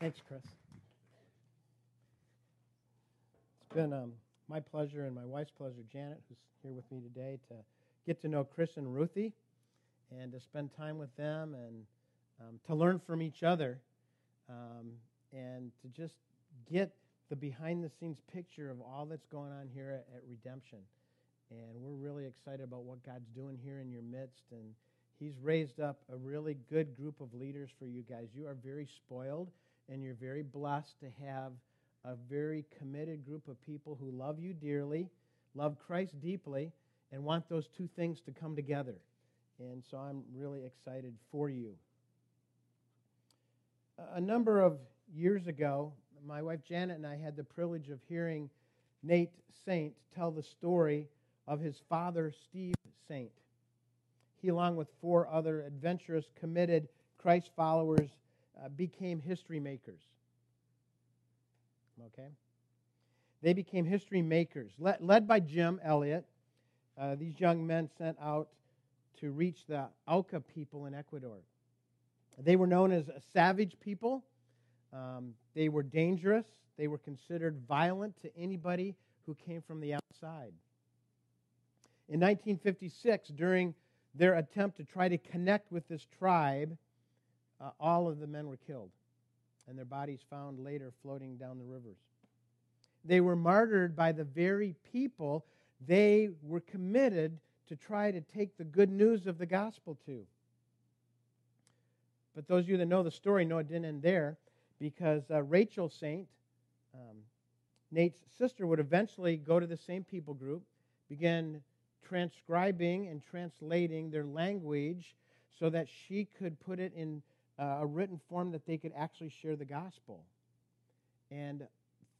Thanks, Chris. It's been um, my pleasure and my wife's pleasure, Janet, who's here with me today, to get to know Chris and Ruthie and to spend time with them and um, to learn from each other um, and to just get the behind the scenes picture of all that's going on here at, at Redemption. And we're really excited about what God's doing here in your midst. And He's raised up a really good group of leaders for you guys. You are very spoiled and you're very blessed to have a very committed group of people who love you dearly, love Christ deeply, and want those two things to come together. And so I'm really excited for you. A number of years ago, my wife Janet and I had the privilege of hearing Nate Saint tell the story of his father, Steve Saint. He, along with four other adventurous, committed Christ followers, uh, became history makers. Okay? They became history makers. Le- led by Jim Elliot, uh, these young men sent out to reach the Auca people in Ecuador. They were known as a savage people. Um, they were dangerous. They were considered violent to anybody who came from the outside. In 1956, during their attempt to try to connect with this tribe, uh, all of the men were killed, and their bodies found later floating down the rivers. They were martyred by the very people they were committed to try to take the good news of the gospel to. But those of you that know the story know it didn't end there because uh, Rachel Saint, um, Nate's sister, would eventually go to the same people group, begin transcribing and translating their language so that she could put it in uh, a written form that they could actually share the gospel. And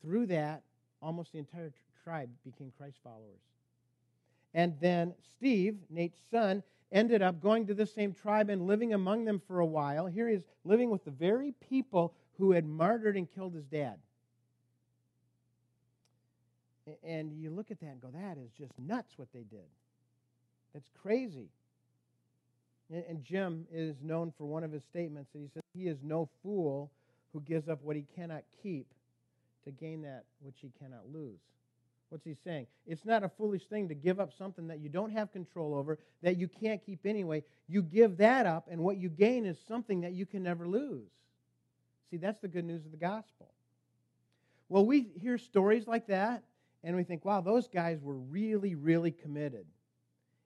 through that, almost the entire tribe became Christ followers. And then Steve, Nate's son, ended up going to the same tribe and living among them for a while. Here he is living with the very people who had martyred and killed his dad. And you look at that and go, that is just nuts what they did. That's crazy. And Jim is known for one of his statements that he says, He is no fool who gives up what he cannot keep to gain that which he cannot lose. What's he saying? It's not a foolish thing to give up something that you don't have control over, that you can't keep anyway. You give that up, and what you gain is something that you can never lose. See, that's the good news of the gospel. Well, we hear stories like that, and we think, wow, those guys were really, really committed.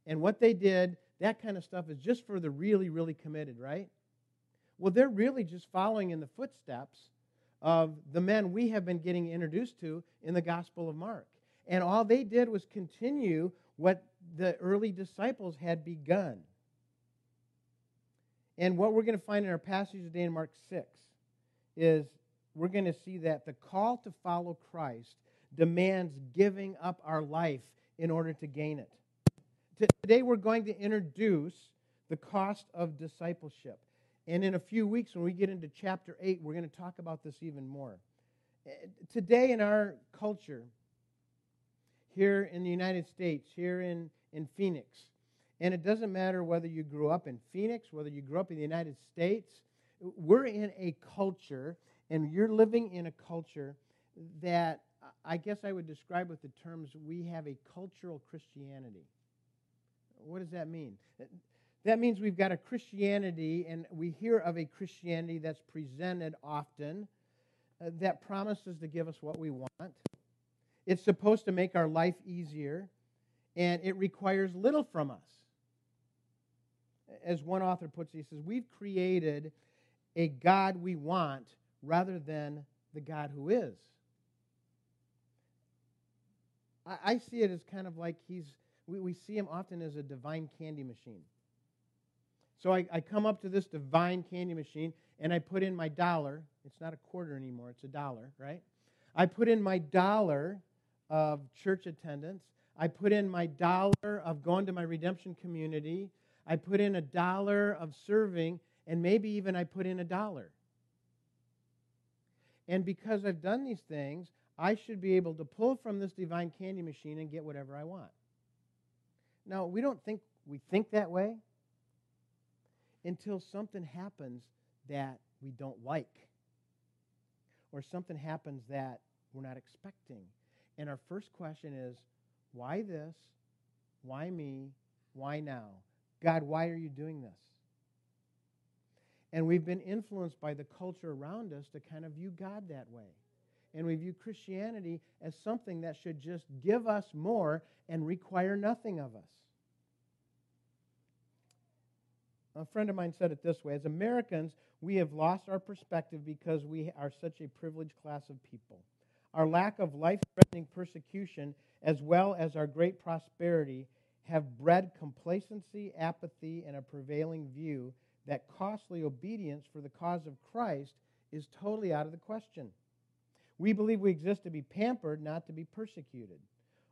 And what they did, that kind of stuff is just for the really, really committed, right? Well, they're really just following in the footsteps of the men we have been getting introduced to in the Gospel of Mark. And all they did was continue what the early disciples had begun. And what we're going to find in our passage today in Mark 6 is we're going to see that the call to follow Christ demands giving up our life in order to gain it. Today we're going to introduce the cost of discipleship. And in a few weeks, when we get into chapter 8, we're going to talk about this even more. Eh, today in our culture, here in the United States, here in, in Phoenix, and it doesn't matter whether you grew up in Phoenix, whether you grew up in the United States, we're in a culture, and you're living in a culture that I guess I would describe with the terms we have a cultural Christianity. What does that mean? That means we've got a Christianity, and we hear of a Christianity that's presented often uh, that promises to give us what we want. It's supposed to make our life easier, and it requires little from us. As one author puts it, he says, We've created a God we want rather than the God who is. I, I see it as kind of like he's, we, we see him often as a divine candy machine. So I, I come up to this divine candy machine and I put in my dollar. It's not a quarter anymore, it's a dollar, right? I put in my dollar of church attendance. I put in my dollar of going to my redemption community. I put in a dollar of serving, and maybe even I put in a dollar. And because I've done these things, I should be able to pull from this divine candy machine and get whatever I want. Now, we don't think we think that way until something happens that we don't like. or something happens that we're not expecting. And our first question is, why this? Why me? Why now? God, why are you doing this? And we've been influenced by the culture around us to kind of view God that way. And we view Christianity as something that should just give us more and require nothing of us. A friend of mine said it this way As Americans, we have lost our perspective because we are such a privileged class of people. Our lack of life threatening persecution, as well as our great prosperity, have bred complacency, apathy, and a prevailing view that costly obedience for the cause of Christ is totally out of the question. We believe we exist to be pampered, not to be persecuted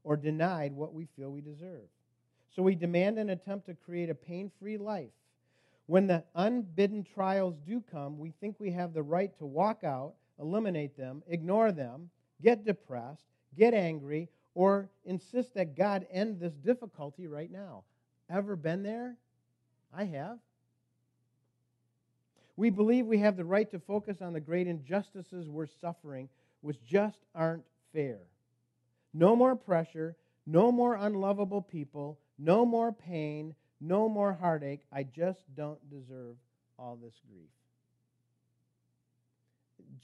or denied what we feel we deserve. So we demand and attempt to create a pain free life. When the unbidden trials do come, we think we have the right to walk out, eliminate them, ignore them, get depressed, get angry, or insist that God end this difficulty right now. Ever been there? I have. We believe we have the right to focus on the great injustices we're suffering, which just aren't fair. No more pressure, no more unlovable people, no more pain, no more heartache. I just don't deserve all this grief.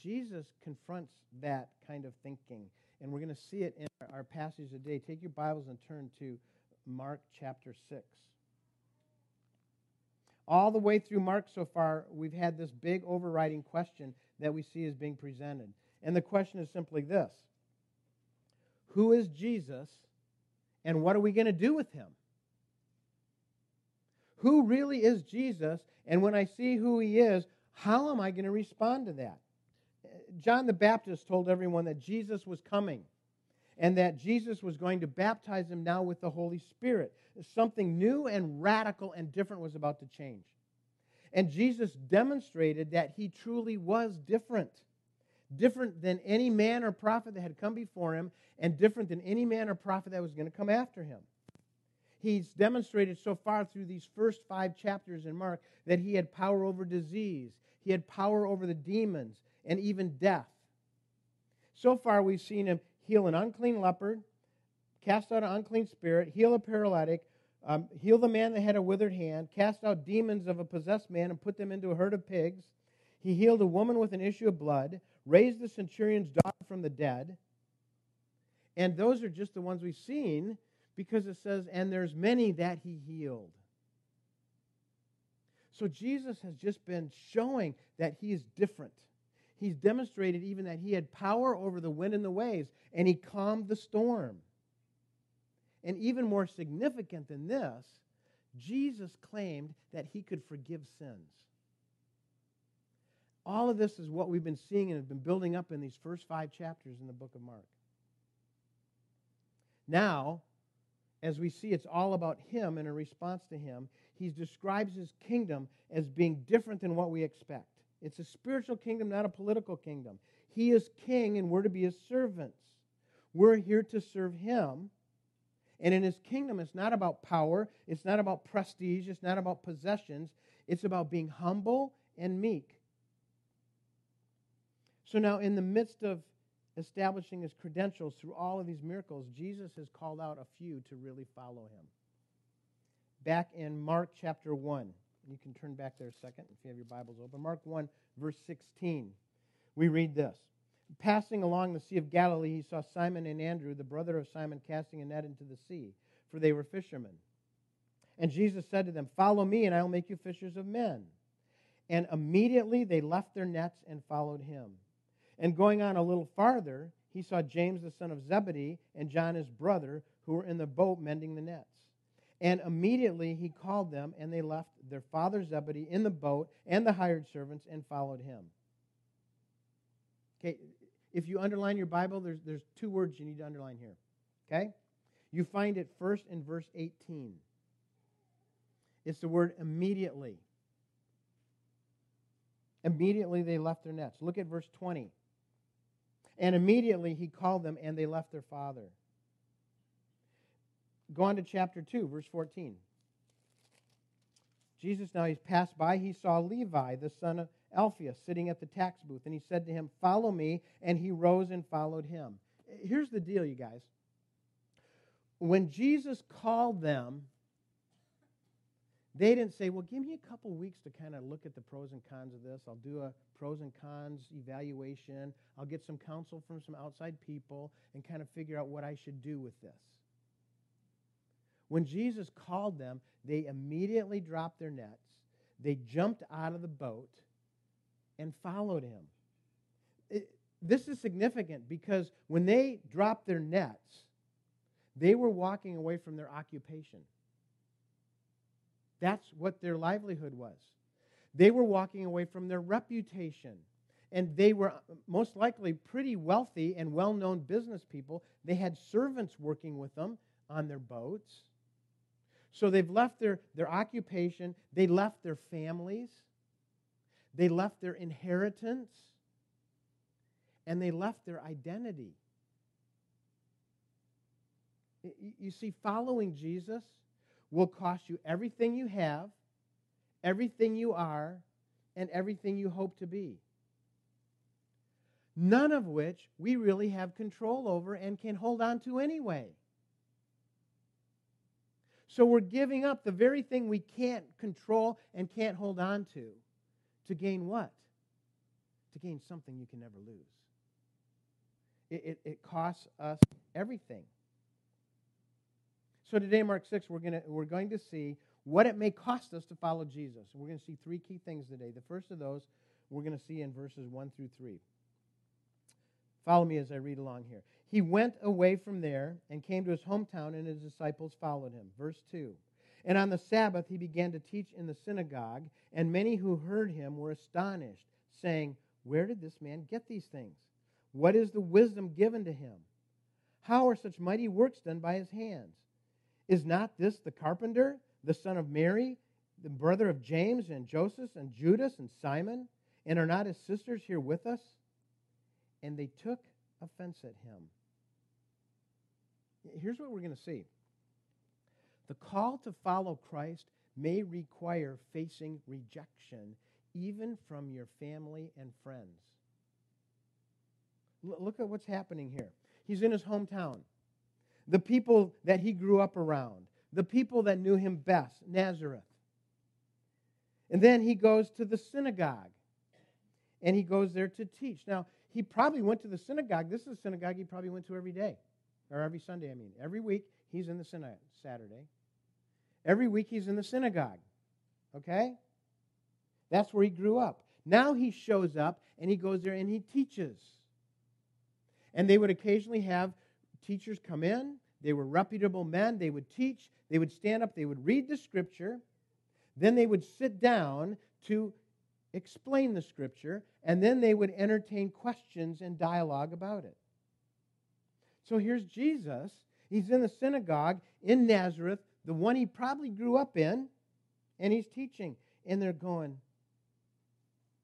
Jesus confronts that kind of thinking, and we're going to see it in our passage today. Take your Bibles and turn to Mark chapter 6. All the way through Mark so far, we've had this big overriding question that we see is being presented. And the question is simply this Who is Jesus, and what are we going to do with him? Who really is Jesus? And when I see who he is, how am I going to respond to that? John the Baptist told everyone that Jesus was coming and that Jesus was going to baptize them now with the Holy Spirit. Something new and radical and different was about to change. And Jesus demonstrated that he truly was different. Different than any man or prophet that had come before him, and different than any man or prophet that was going to come after him. He's demonstrated so far through these first five chapters in Mark that he had power over disease, he had power over the demons, and even death. So far, we've seen him heal an unclean leopard, cast out an unclean spirit, heal a paralytic, um, heal the man that had a withered hand, cast out demons of a possessed man and put them into a herd of pigs. He healed a woman with an issue of blood, raised the centurion's daughter from the dead. And those are just the ones we've seen because it says, and there's many that he healed. So Jesus has just been showing that he is different he's demonstrated even that he had power over the wind and the waves, and he calmed the storm. And even more significant than this, Jesus claimed that he could forgive sins. All of this is what we've been seeing and have been building up in these first five chapters in the book of Mark. Now, as we see it's all about him and a response to him, he describes his kingdom as being different than what we expect. It's a spiritual kingdom, not a political kingdom. He is king, and we're to be his servants. We're here to serve him. And in his kingdom, it's not about power, it's not about prestige, it's not about possessions. It's about being humble and meek. So now, in the midst of establishing his credentials through all of these miracles, Jesus has called out a few to really follow him. Back in Mark chapter 1. You can turn back there a second if you have your Bibles open. Mark 1, verse 16. We read this. Passing along the Sea of Galilee, he saw Simon and Andrew, the brother of Simon, casting a net into the sea, for they were fishermen. And Jesus said to them, Follow me, and I will make you fishers of men. And immediately they left their nets and followed him. And going on a little farther, he saw James the son of Zebedee and John his brother, who were in the boat mending the nets. And immediately he called them, and they left their father Zebedee in the boat and the hired servants and followed him. Okay, if you underline your Bible, there's, there's two words you need to underline here. Okay? You find it first in verse 18. It's the word immediately. Immediately they left their nets. Look at verse 20. And immediately he called them, and they left their father. Go on to chapter 2, verse 14. Jesus, now he's passed by, he saw Levi, the son of Alphaeus sitting at the tax booth, and he said to him, Follow me. And he rose and followed him. Here's the deal, you guys. When Jesus called them, they didn't say, Well, give me a couple weeks to kind of look at the pros and cons of this. I'll do a pros and cons evaluation. I'll get some counsel from some outside people and kind of figure out what I should do with this. When Jesus called them, they immediately dropped their nets, they jumped out of the boat, and followed him. It, this is significant because when they dropped their nets, they were walking away from their occupation. That's what their livelihood was. They were walking away from their reputation. And they were uh, most likely pretty wealthy and well known business people. They had servants working with them on their boats. So they've left their, their occupation, they left their families, they left their inheritance, and they left their identity. You see, following Jesus will cost you everything you have, everything you are, and everything you hope to be. None of which we really have control over and can hold on to anyway. So we're giving up the very thing we can't control and can't hold on to to gain what? To gain something you can never lose. It, it, it costs us everything. So today, Mark 6, we're, gonna, we're going to see what it may cost us to follow Jesus. We're going to see three key things today. The first of those we're going to see in verses 1 through 3. Follow me as I read along here. He went away from there and came to his hometown, and his disciples followed him. Verse 2. And on the Sabbath he began to teach in the synagogue, and many who heard him were astonished, saying, Where did this man get these things? What is the wisdom given to him? How are such mighty works done by his hands? Is not this the carpenter, the son of Mary, the brother of James and Joseph and Judas and Simon? And are not his sisters here with us? And they took offense at him. Here's what we're going to see the call to follow Christ may require facing rejection, even from your family and friends. L- look at what's happening here. He's in his hometown. The people that he grew up around, the people that knew him best, Nazareth. And then he goes to the synagogue and he goes there to teach. Now, he probably went to the synagogue. This is a synagogue he probably went to every day, or every Sunday, I mean. Every week, he's in the synagogue, Saturday. Every week, he's in the synagogue. Okay? That's where he grew up. Now he shows up and he goes there and he teaches. And they would occasionally have teachers come in. They were reputable men. They would teach. They would stand up. They would read the scripture. Then they would sit down to explain the scripture, and then they would entertain questions and dialogue about it. So here's Jesus. He's in the synagogue in Nazareth, the one he probably grew up in, and he's teaching. And they're going,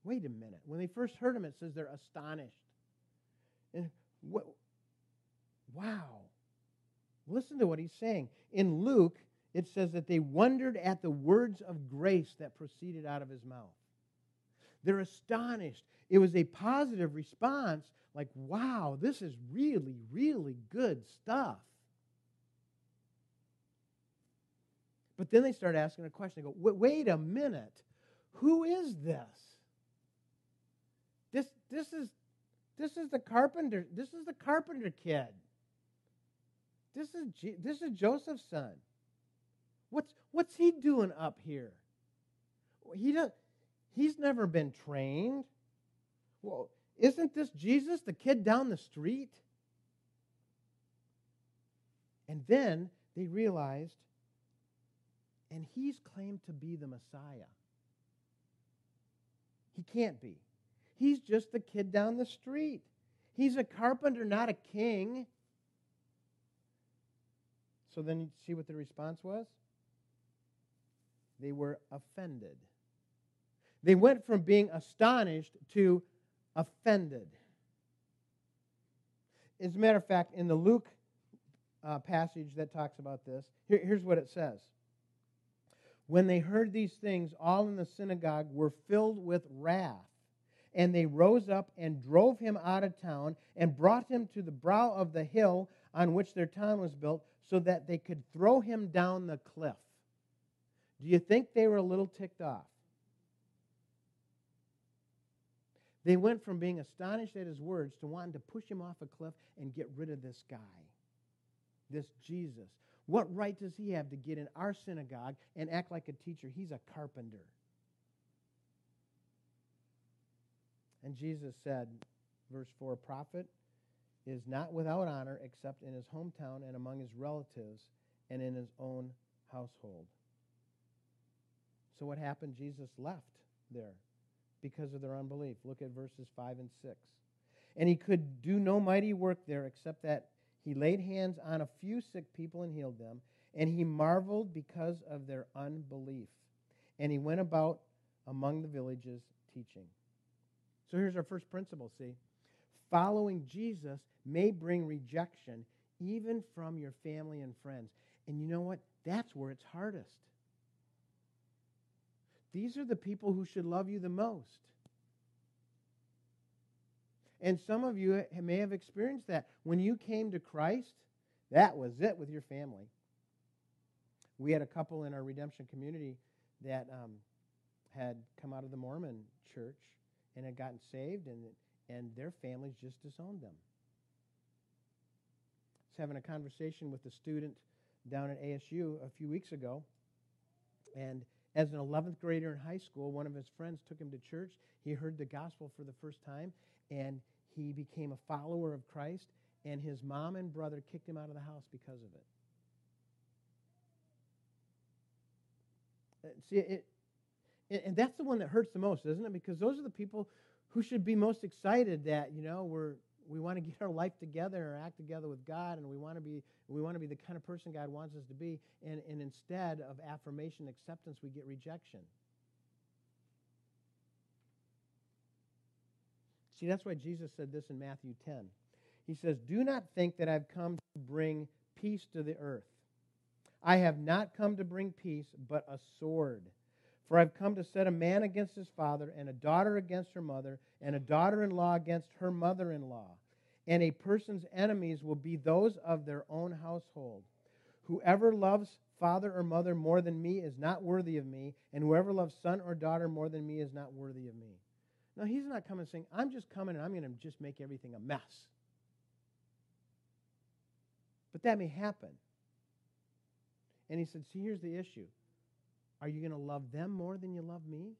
wait a minute. When they first heard him, it says they're astonished. And what, wow. Listen to what he's saying. In Luke, it says that they wondered at the words of grace that proceeded out of his mouth. They're astonished. It was a positive response, like, wow, this is really, really good stuff. But then they start asking a question. They go, wait a minute. Who is this? This, this, is, this is the carpenter. This is the carpenter kid. This is, this is Joseph's son. What's, what's he doing up here? He does, He's never been trained. Well, isn't this Jesus, the kid down the street? And then they realized, and he's claimed to be the Messiah. He can't be. He's just the kid down the street. He's a carpenter, not a king. So then you see what the response was? They were offended. They went from being astonished to offended. As a matter of fact, in the Luke uh, passage that talks about this, here, here's what it says. When they heard these things, all in the synagogue were filled with wrath And they rose up and drove him out of town and brought him to the brow of the hill on which their town was built so that they could throw him down the cliff. Do you think they were a little ticked off? They went from being astonished at his words to wanting to push him off a cliff and get rid of this guy, this Jesus. What right does he have to get in our synagogue and act like a teacher? He's a carpenter. And Jesus said, verse 4 prophet is not without honor except in his hometown and among his relatives and in his own household. So what happened? Jesus left there because of their unbelief. Look at verses 5 and 6. And he could do no mighty work there except that he laid hands on a few sick people and healed them. And he marveled because of their unbelief. And he went about among the villages teaching. So here's our first principle see? Following Jesus may bring rejection even from your family and friends. And you know what? That's where it's hardest. These are the people who should love you the most. And some of you may have experienced that. When you came to Christ, that was it with your family. We had a couple in our redemption community that um, had come out of the Mormon church and had gotten saved, and, and their families just disowned them. I was having a conversation with a student down at ASU a few weeks ago, and as an 11th grader in high school, one of his friends took him to church. He heard the gospel for the first time, and he became a follower of Christ, and his mom and brother kicked him out of the house because of it. Uh, see, it, and that's the one that hurts the most, isn't it? Because those are the people who should be most excited that, you know, we're we want to get our life together and act together with God, and we want to be we want to be the kind of person God wants us to be. And, and instead of affirmation, acceptance, we get rejection. See, that's why Jesus said this in Matthew 10. He says, Do not think that I've come to bring peace to the earth. I have not come to bring peace, but a sword. For I've come to set a man against his father, and a daughter against her mother, and a daughter in law against her mother in law. And a person's enemies will be those of their own household. Whoever loves father or mother more than me is not worthy of me, and whoever loves son or daughter more than me is not worthy of me. Now, he's not coming saying, I'm just coming and I'm going to just make everything a mess. But that may happen. And he said, See, here's the issue are you going to love them more than you love me?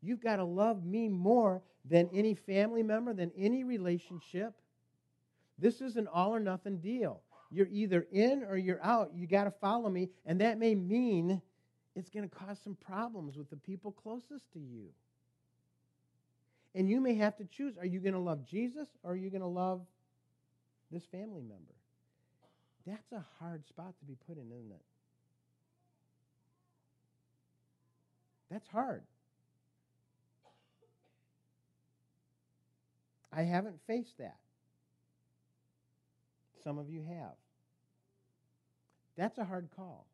You've got to love me more than any family member, than any relationship. This is an all or nothing deal. You're either in or you're out. You got to follow me, and that may mean it's going to cause some problems with the people closest to you. And you may have to choose are you going to love Jesus or are you going to love this family member? That's a hard spot to be put in, isn't it? That's hard. I haven't faced that. Some of you have. That's a hard call.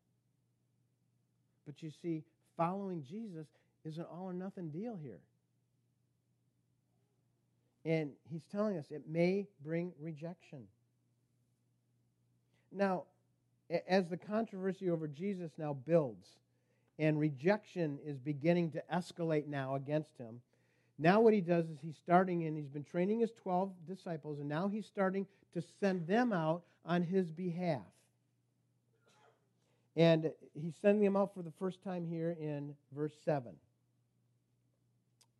But you see, following Jesus is an all or nothing deal here. And he's telling us it may bring rejection. Now, as the controversy over Jesus now builds, and rejection is beginning to escalate now against him. Now, what he does is he's starting, and he's been training his 12 disciples, and now he's starting to send them out on his behalf. And he's sending them out for the first time here in verse 7.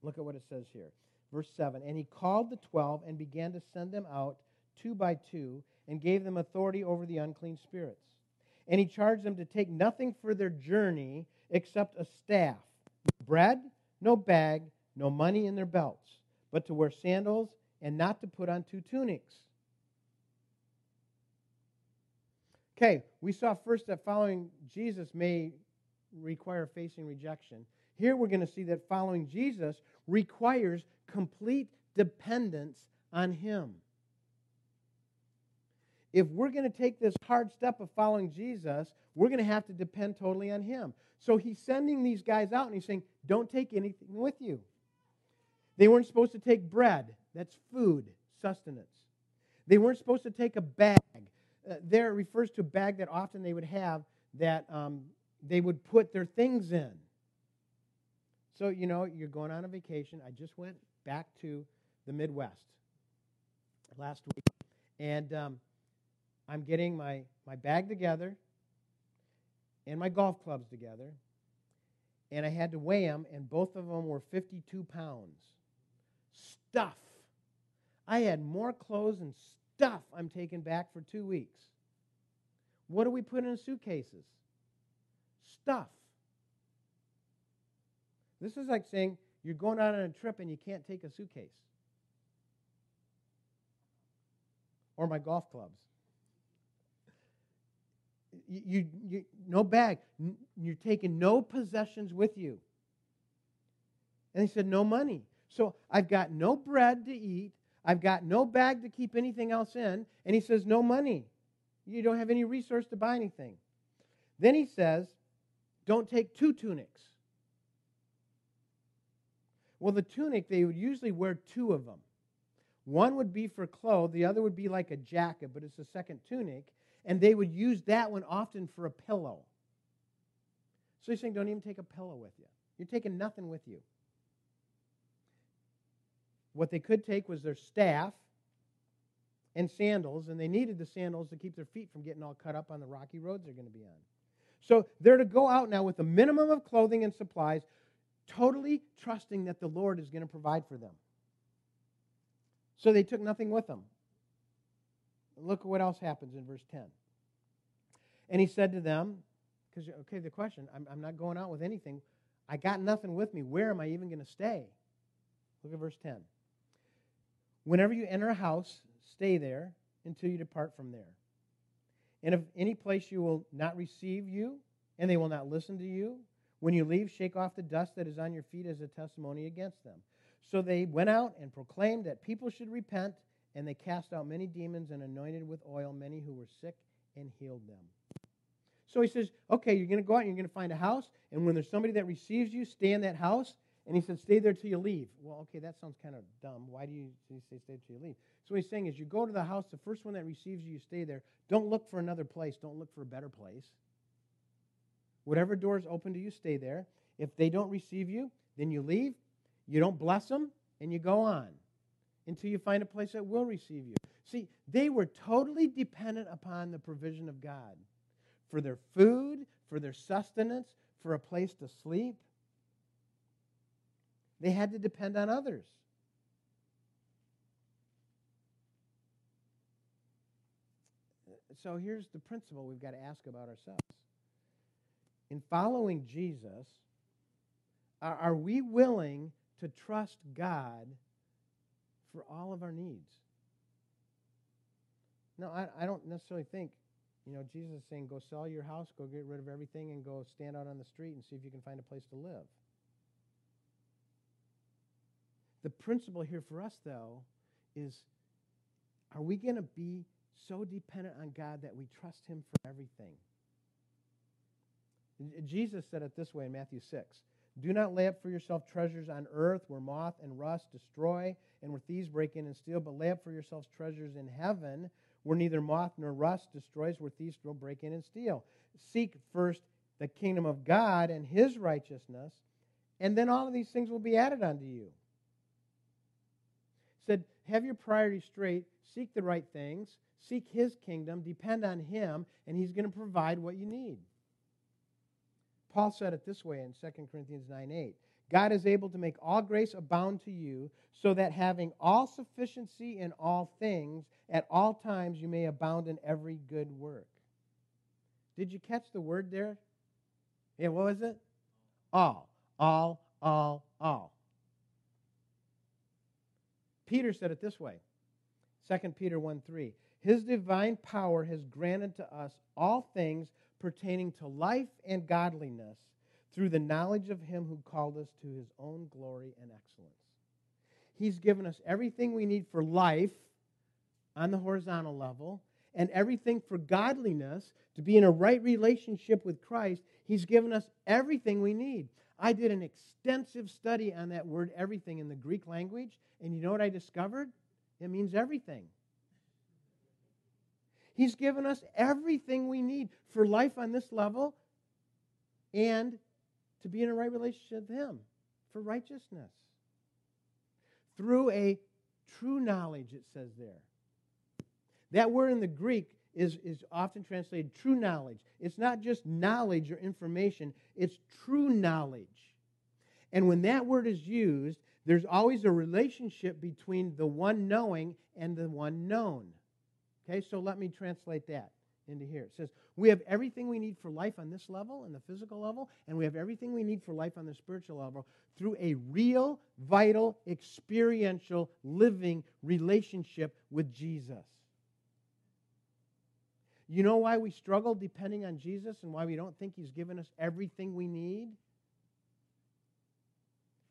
Look at what it says here. Verse 7 And he called the 12 and began to send them out two by two, and gave them authority over the unclean spirits. And he charged them to take nothing for their journey except a staff, bread, no bag, no money in their belts, but to wear sandals and not to put on two tunics. Okay, we saw first that following Jesus may require facing rejection. Here we're going to see that following Jesus requires complete dependence on Him if we're going to take this hard step of following Jesus, we're going to have to depend totally on Him. So he's sending these guys out and he's saying, don't take anything with you. They weren't supposed to take bread. That's food, sustenance. They weren't supposed to take a bag. Uh, there it refers to a bag that often they would have that um, they would put their things in. So, you know, you're going on a vacation. I just went back to the Midwest last week. And um, I'm getting my, my bag together and my golf clubs together. And I had to weigh them, and both of them were 52 pounds. Stuff. I had more clothes and stuff I'm taking back for two weeks. What do we put in suitcases? Stuff. This is like saying you're going out on a trip and you can't take a suitcase. Or my golf clubs. You, you, no bag. You're taking no possessions with you. And he said, no money. So I've got no bread to eat. I've got no bag to keep anything else in. And he says, no money. You don't have any resource to buy anything. Then he says, don't take two tunics. Well, the tunic, they would usually wear two of them. One would be for clothes, the other would be like a jacket, but it's a second tunic, and they would use that one often for a pillow. So he's saying, don't even take a pillow with you. You're taking nothing with you. What they could take was their staff and sandals, and they needed the sandals to keep their feet from getting all cut up on the rocky roads they're going to be on. So they're to go out now with a minimum of clothing and supplies, totally trusting that the Lord is going to provide for them. So they took nothing with them. Look at what else happens in verse 10. And he said to them, because, okay, the question, I'm, I'm not going out with anything. I got nothing with me. Where am I even going to stay? Look at verse 10. Whenever you enter a house, stay there until you depart from there. And if any place you will not receive you, and they will not listen to you, when you leave, shake off the dust that is on your feet as a testimony against them. So they went out and proclaimed that people should repent, and they cast out many demons and anointed with oil many who were sick and healed them. So he says, okay, you're going to go out and you're going to find a house, and when there's somebody that receives you, stay in that house. And he said, stay there till you leave. Well, okay, that sounds kind of dumb. Why do you say stay till you leave? So what he's saying is, you go to the house, the first one that receives you, you stay there. Don't look for another place. Don't look for a better place. Whatever door is open to you, stay there. If they don't receive you, then you leave. You don't bless them, and you go on until you find a place that will receive you. See, they were totally dependent upon the provision of God for their food, for their sustenance, for a place to sleep. They had to depend on others. So here's the principle we've got to ask about ourselves. In following Jesus, are, we willing to trust God for all of our needs? No, I, I don't necessarily think, you know, Jesus is saying, go sell your house, go get rid of everything, and go stand out on the street and see if you can find a place to live. The principle here for us, though, is are we going to be so dependent on God that we trust Him for everything? Jesus said it this way in Matthew 6 Do not lay up for yourself treasures on earth where moth and rust destroy and where thieves break in and steal, but lay up for yourselves treasures in heaven where neither moth nor rust destroys, where thieves don't break in and steal. Seek first the kingdom of God and His righteousness, and then all of these things will be added unto you said, Have your priorities straight, seek the right things, seek His kingdom, depend on Him, and He's going to provide what you need. Paul said it this way in 2 Corinthians 9 8. God is able to make all grace abound to you, so that having all sufficiency in all things, at all times you may abound in every good work. Did you catch the word there? Yeah, what was it? All. All, all, all. Peter said it this way 2 Peter 1 3. His divine power has granted to us all things pertaining to life and godliness through the knowledge of him who called us to his own glory and excellence. He's given us everything we need for life on the horizontal level and everything for godliness to be in a right relationship with Christ. He's given us everything we need. I did an extensive study on that word everything in the Greek language, and you know what I discovered? It means everything. He's given us everything we need for life on this level and to be in a right relationship with Him for righteousness. Through a true knowledge, it says there. That word in the Greek is, is often translated true knowledge. It's not just knowledge or information, it's true knowledge. And when that word is used, there's always a relationship between the one knowing and the one known. Okay, so let me translate that into here. It says, We have everything we need for life on this level, in the physical level, and we have everything we need for life on the spiritual level through a real, vital, experiential, living relationship with Jesus. You know why we struggle depending on Jesus and why we don't think He's given us everything we need?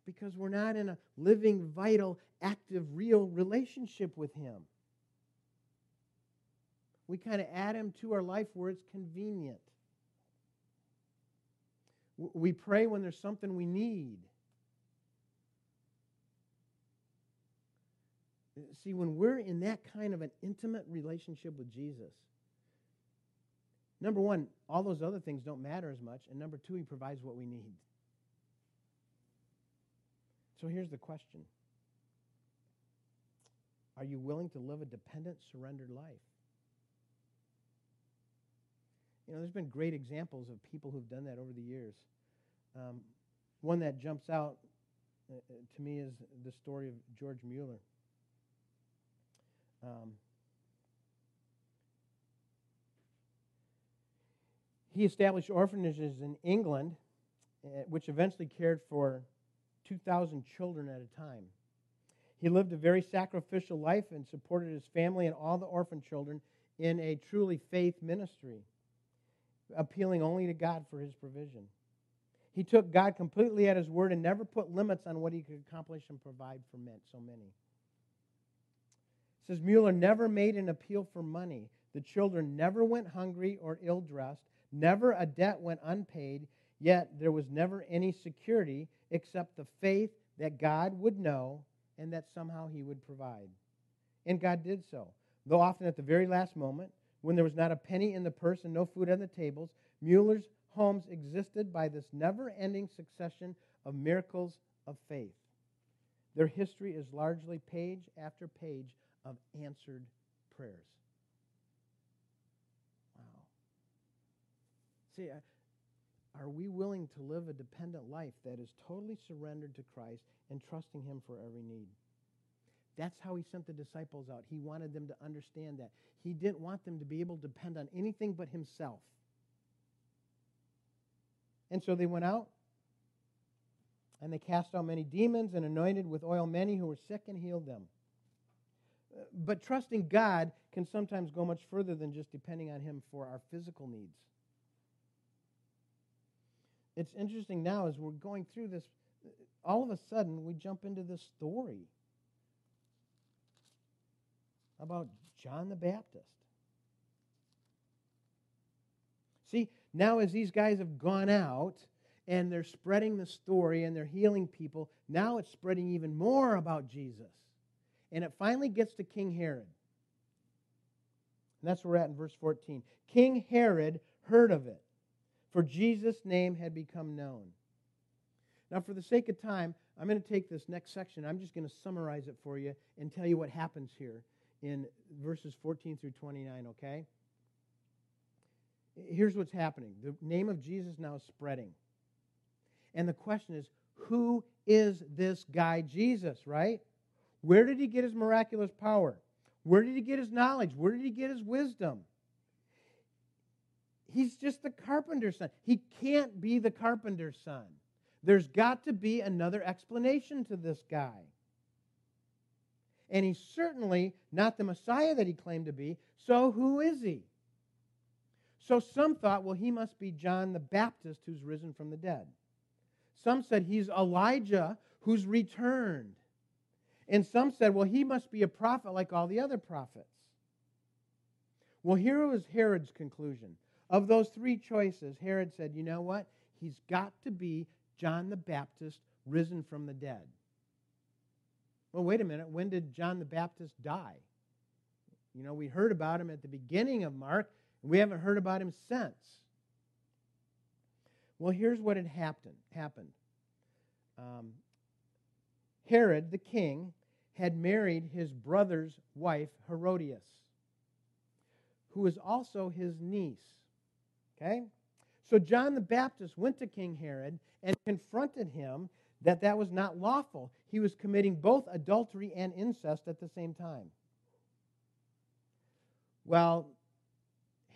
Because we're not in a living, vital, active, real relationship with Him. We kind of add Him to our life where it's convenient. We pray when there's something we need. See, when we're in that kind of an intimate relationship with Jesus, Number one, all those other things don't matter as much. And number two, he provides what we need. So here's the question Are you willing to live a dependent, surrendered life? You know, there's been great examples of people who've done that over the years. Um, one that jumps out uh, uh to me is the story of George Mueller. Um, he established orphanages in England, uh, which eventually cared for 2,000 children at a time. He lived a very sacrificial life and supported his family and all the orphan children in a truly faith ministry, appealing only to God for his provision. He took God completely at his word and never put limits on what he could accomplish and provide for men, so many. It says Mueller never made an appeal for money. The children never went hungry or ill dressed. Never a debt went unpaid, yet there was never any security except the faith that God would know and that somehow He would provide. And God did so. Though often at the very last moment, when there was not a penny in the purse and no food on the tables, Mueller's homes existed by this never ending succession of miracles of faith. Their history is largely page after page of answered prayers. See, are we willing to live a dependent life that is totally surrendered to Christ and trusting Him for every need? That's how He sent the disciples out. He wanted them to understand that. He didn't want them to be able to depend on anything but Himself. And so they went out and they cast out many demons and anointed with oil many who were sick and healed them. But trusting God can sometimes go much further than just depending on Him for our physical needs it's interesting now as we're going through this, all of a sudden we jump into this story about John the Baptist. See, now as these guys have gone out and they're spreading the story and they're healing people, now it's spreading even more about Jesus. And it finally gets to King Herod. And that's where we're at in verse 14. King Herod heard of it for Jesus' name had become known. Now, for the sake of time, I'm going to take this next section. I'm just going to summarize it for you and tell you what happens here in verses 14 through 29, okay? Here's what's happening the name of Jesus now is spreading. And the question is who is this guy Jesus, right? Where did he get his miraculous power? Where did he get his knowledge? Where did he get his wisdom? He's just the carpenter's son. He can't be the carpenter's son. There's got to be another explanation to this guy. And he's certainly not the Messiah that he claimed to be. So who is he? So some thought, well, he must be John the Baptist who's risen from the dead. Some said he's Elijah who's returned. And some said, well, he must be a prophet like all the other prophets. Well, here was Herod's conclusion. Of those three choices, Herod said, you know what? He's got to be John the Baptist risen from the dead. Well, wait a minute. When did John the Baptist die? You know, we heard about him at the beginning of Mark, and we haven't heard about him since. Well, here's what had happened. happened. Um, Herod the king had married his brother's wife, Herodias, who was also his niece. Okay? So John the Baptist went to King Herod and confronted him that that was not lawful. He was committing both adultery and incest at the same time. Well,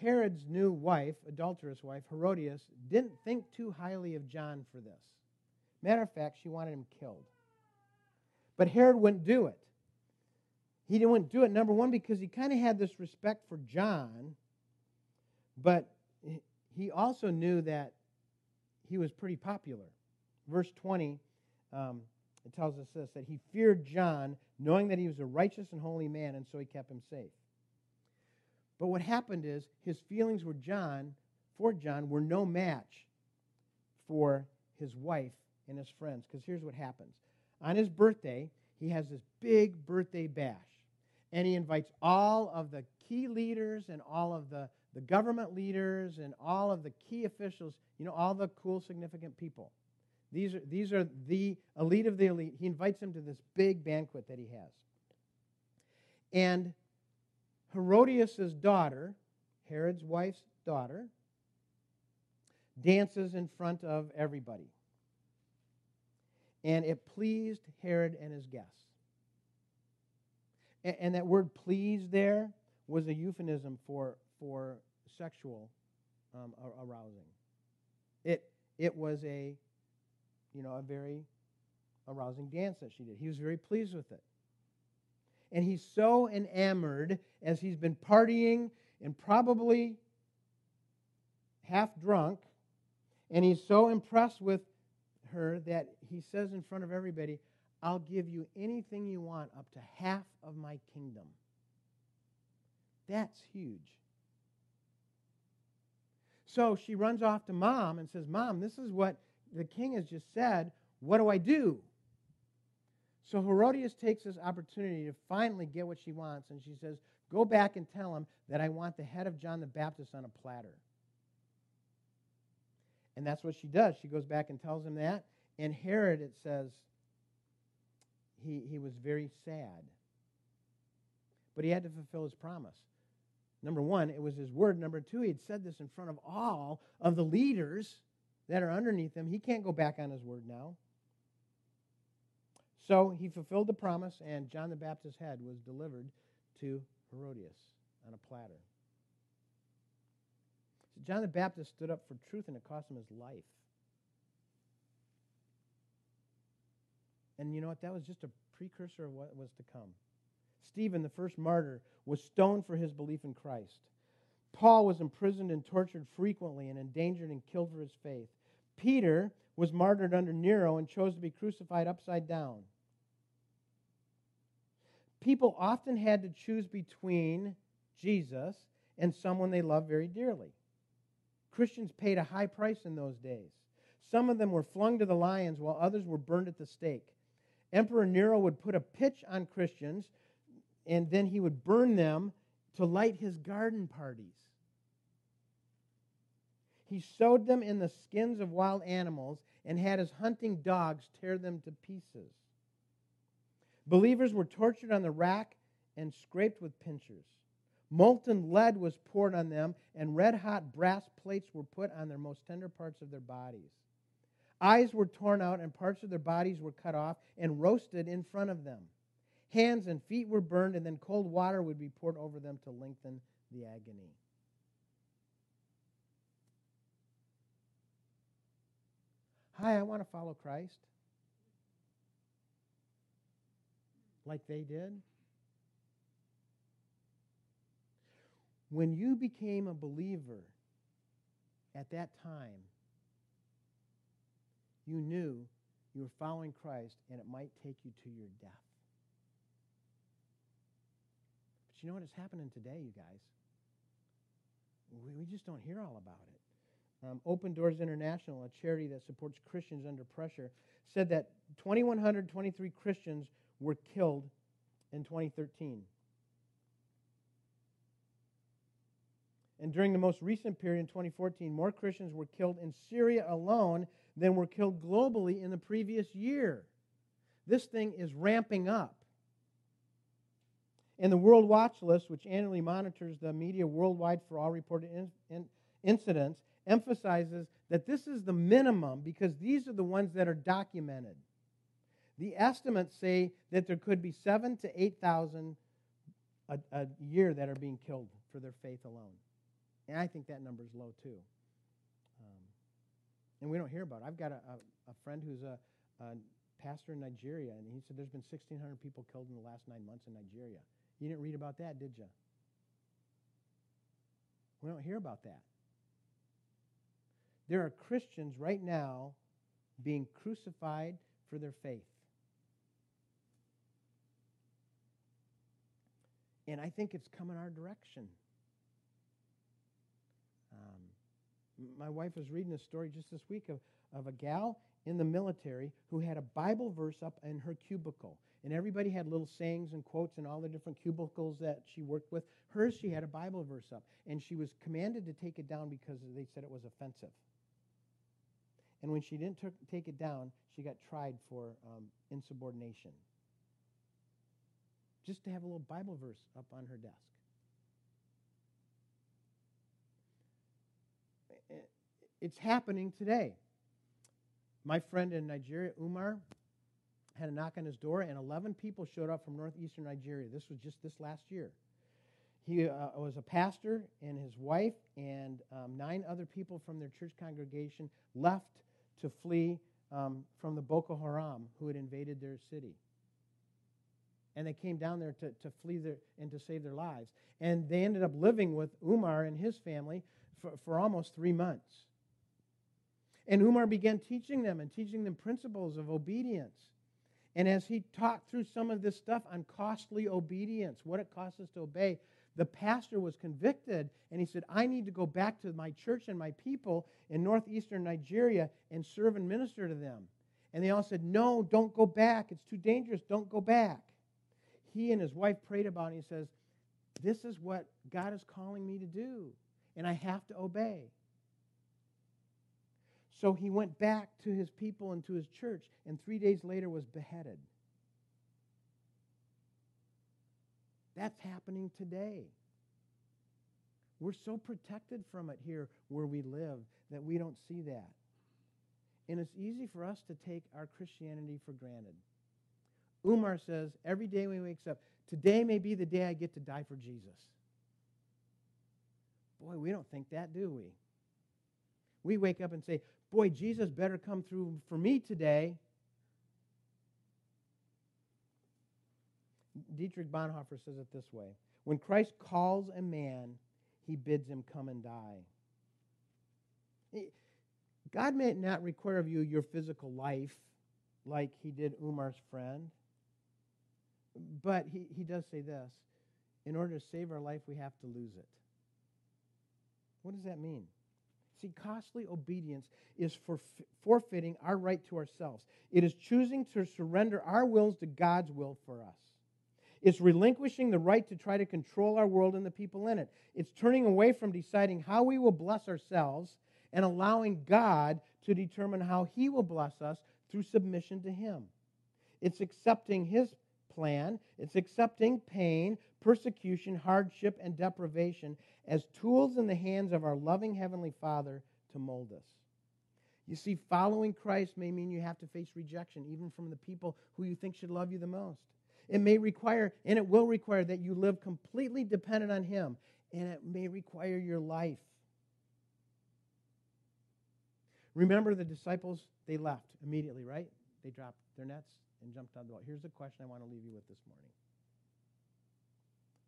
Herod's new wife, adulterous wife, Herodias, didn't think too highly of John for this. Matter of fact, she wanted him killed. But Herod wouldn't do it. He didn't do it, number one, because he kind of had this respect for John, but he also knew that he was pretty popular. Verse 20, um, it tells us this that he feared John, knowing that he was a righteous and holy man, and so he kept him safe. But what happened is his feelings were John, for John, were no match for his wife and his friends. Because here's what happens. On his birthday, he has this big birthday bash. And he invites all of the key leaders and all of the the government leaders and all of the key officials, you know, all the cool, significant people. These are, these are the elite of the elite. He invites them to this big banquet that he has. And Herodias' daughter, Herod's wife's daughter, dances in front of everybody. And it pleased Herod and his guests. And, and that word pleased there was a euphemism for for sexual um, arousing. It, it was a, you know, a very arousing dance that she did. He was very pleased with it. And he's so enamored as he's been partying and probably half drunk, and he's so impressed with her that he says in front of everybody, I'll give you anything you want up to half of my kingdom. That's huge. So she runs off to mom and says, Mom, this is what the king has just said. What do I do? So Herodias takes this opportunity to finally get what she wants, and she says, Go back and tell him that I want the head of John the Baptist on a platter. And that's what she does. She goes back and tells him that. And Herod, it says, he, he was very sad. But he had to fulfill his promise. Number one, it was his word. Number two, he had said this in front of all of the leaders that are underneath him. He can't go back on his word now. So he fulfilled the promise, and John the Baptist's head was delivered to Herodias on a platter. So John the Baptist stood up for truth, and it cost him his life. And you know what? That was just a precursor of what was to come. Stephen, the first martyr, was stoned for his belief in Christ. Paul was imprisoned and tortured frequently and endangered and killed for his faith. Peter was martyred under Nero and chose to be crucified upside down. People often had to choose between Jesus and someone they loved very dearly. Christians paid a high price in those days. Some of them were flung to the lions while others were burned at the stake. Emperor Nero would put a pitch on Christians and then he would burn them to light his garden parties. He sewed them in the skins of wild animals and had his hunting dogs tear them to pieces. Believers were tortured on the rack and scraped with pincers. Molten lead was poured on them, and red hot brass plates were put on their most tender parts of their bodies. Eyes were torn out, and parts of their bodies were cut off and roasted in front of them. Hands and feet were burned, and then cold water would be poured over them to lengthen the agony. Hi, I want to follow Christ. Like they did. When you became a believer at that time, you knew you were following Christ and it might take you to your death. But you know what is happening today, you guys? We, we just don't hear all about it. Um, Open Doors International, a charity that supports Christians under pressure, said that 2,123 Christians were killed in 2013. And during the most recent period in 2014, more Christians were killed in Syria alone than were killed globally in the previous year. This thing is ramping up. And the World Watch List, which annually monitors the media worldwide for all reported in, in, incidents, emphasizes that this is the minimum because these are the ones that are documented. The estimates say that there could be seven to 8,000 a, a year that are being killed for their faith alone. And I think that number is low too. Um, and we don't hear about it. I've got a, a, a friend who's a, a, pastor in Nigeria, and he said there's been 1,600 people killed in the last nine months in Nigeria. You didn't read about that, did you? We don't hear about that. There are Christians right now being crucified for their faith. And I think it's coming our direction. Um, my wife was reading a story just this week of, of a gal in the military who had a Bible verse up in her cubicle. And everybody had little sayings and quotes in all the different cubicles that she worked with. Hers, she had a Bible verse up. And she was commanded to take it down because they said it was offensive. And when she didn't t- take it down, she got tried for um, insubordination. Just to have a little Bible verse up on her desk. It's happening today. My friend in Nigeria, Umar, had a knock on his door, and 11 people showed up from northeastern Nigeria. This was just this last year. He uh, was a pastor, and his wife and um, nine other people from their church congregation left to flee um, from the Boko Haram who had invaded their city. And they came down there to, to flee their, and to save their lives. And they ended up living with Umar and his family for, for almost three months. And Umar began teaching them and teaching them principles of obedience. And as he talked through some of this stuff on costly obedience, what it costs us to obey, the pastor was convicted and he said, I need to go back to my church and my people in northeastern Nigeria and serve and minister to them. And they all said, No, don't go back. It's too dangerous. Don't go back. He and his wife prayed about it. And he says, This is what God is calling me to do, and I have to obey. So he went back to his people and to his church, and three days later was beheaded. That's happening today. We're so protected from it here where we live that we don't see that. And it's easy for us to take our Christianity for granted. Umar says, every day when he wakes up, today may be the day I get to die for Jesus. Boy, we don't think that, do we? We wake up and say, boy, Jesus better come through for me today. Dietrich Bonhoeffer says it this way When Christ calls a man, he bids him come and die. God may not require of you your physical life like he did Umar's friend, but he, he does say this in order to save our life, we have to lose it. What does that mean? See, costly obedience is for forfeiting our right to ourselves. It is choosing to surrender our wills to God's will for us. It's relinquishing the right to try to control our world and the people in it. It's turning away from deciding how we will bless ourselves and allowing God to determine how He will bless us through submission to Him. It's accepting His plan, it's accepting pain, persecution, hardship, and deprivation as tools in the hands of our loving Heavenly Father to mold us. You see, following Christ may mean you have to face rejection, even from the people who you think should love you the most. It may require, and it will require, that you live completely dependent on Him, and it may require your life. Remember the disciples, they left immediately, right? They dropped their nets and jumped out the boat. Here's the question I want to leave you with this morning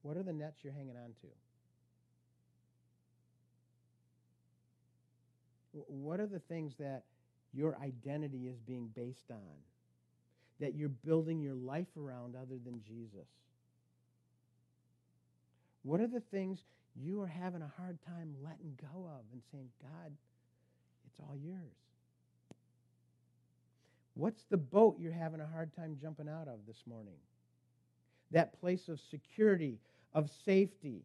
What are the nets you're hanging on to? What are the things that your identity is being based on? That you're building your life around other than Jesus? What are the things you are having a hard time letting go of and saying, God, It's all yours. What's the boat you're having a hard time jumping out of this morning? That place of security, of safety.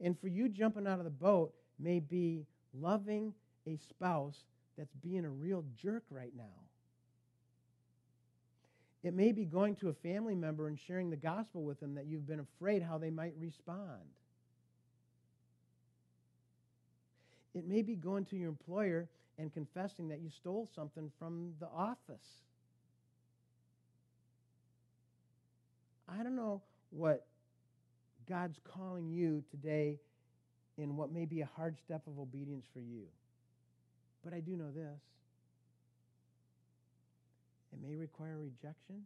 And for you, jumping out of the boat may be loving a spouse that's being a real jerk right now. It may be going to a family member and sharing the gospel with them that you've been afraid how they might respond. It may be going to your employer and confessing that you stole something from the office. I don't know what God's calling you today in what may be a hard step of obedience for you. But I do know this it may require rejection.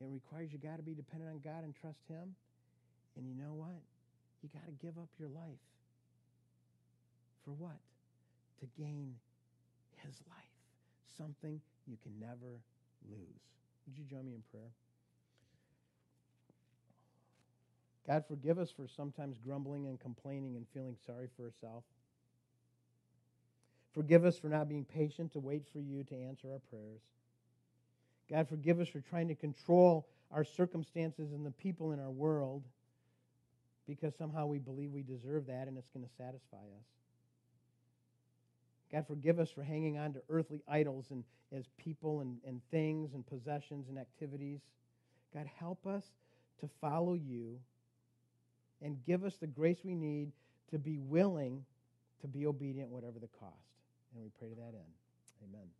It requires you got to be dependent on God and trust Him. And you know what? You got to give up your life. For what? To gain His life. Something you can never lose. Would you join me in prayer? God, forgive us for sometimes grumbling and complaining and feeling sorry for ourselves. Forgive us for not being patient to wait for you to answer our prayers. God, forgive us for trying to control our circumstances and the people in our world because somehow we believe we deserve that and it's going to satisfy us. God, forgive us for hanging on to earthly idols and as people and, and things and possessions and activities. God, help us to follow you and give us the grace we need to be willing to be obedient, whatever the cost. And we pray to that end. Amen.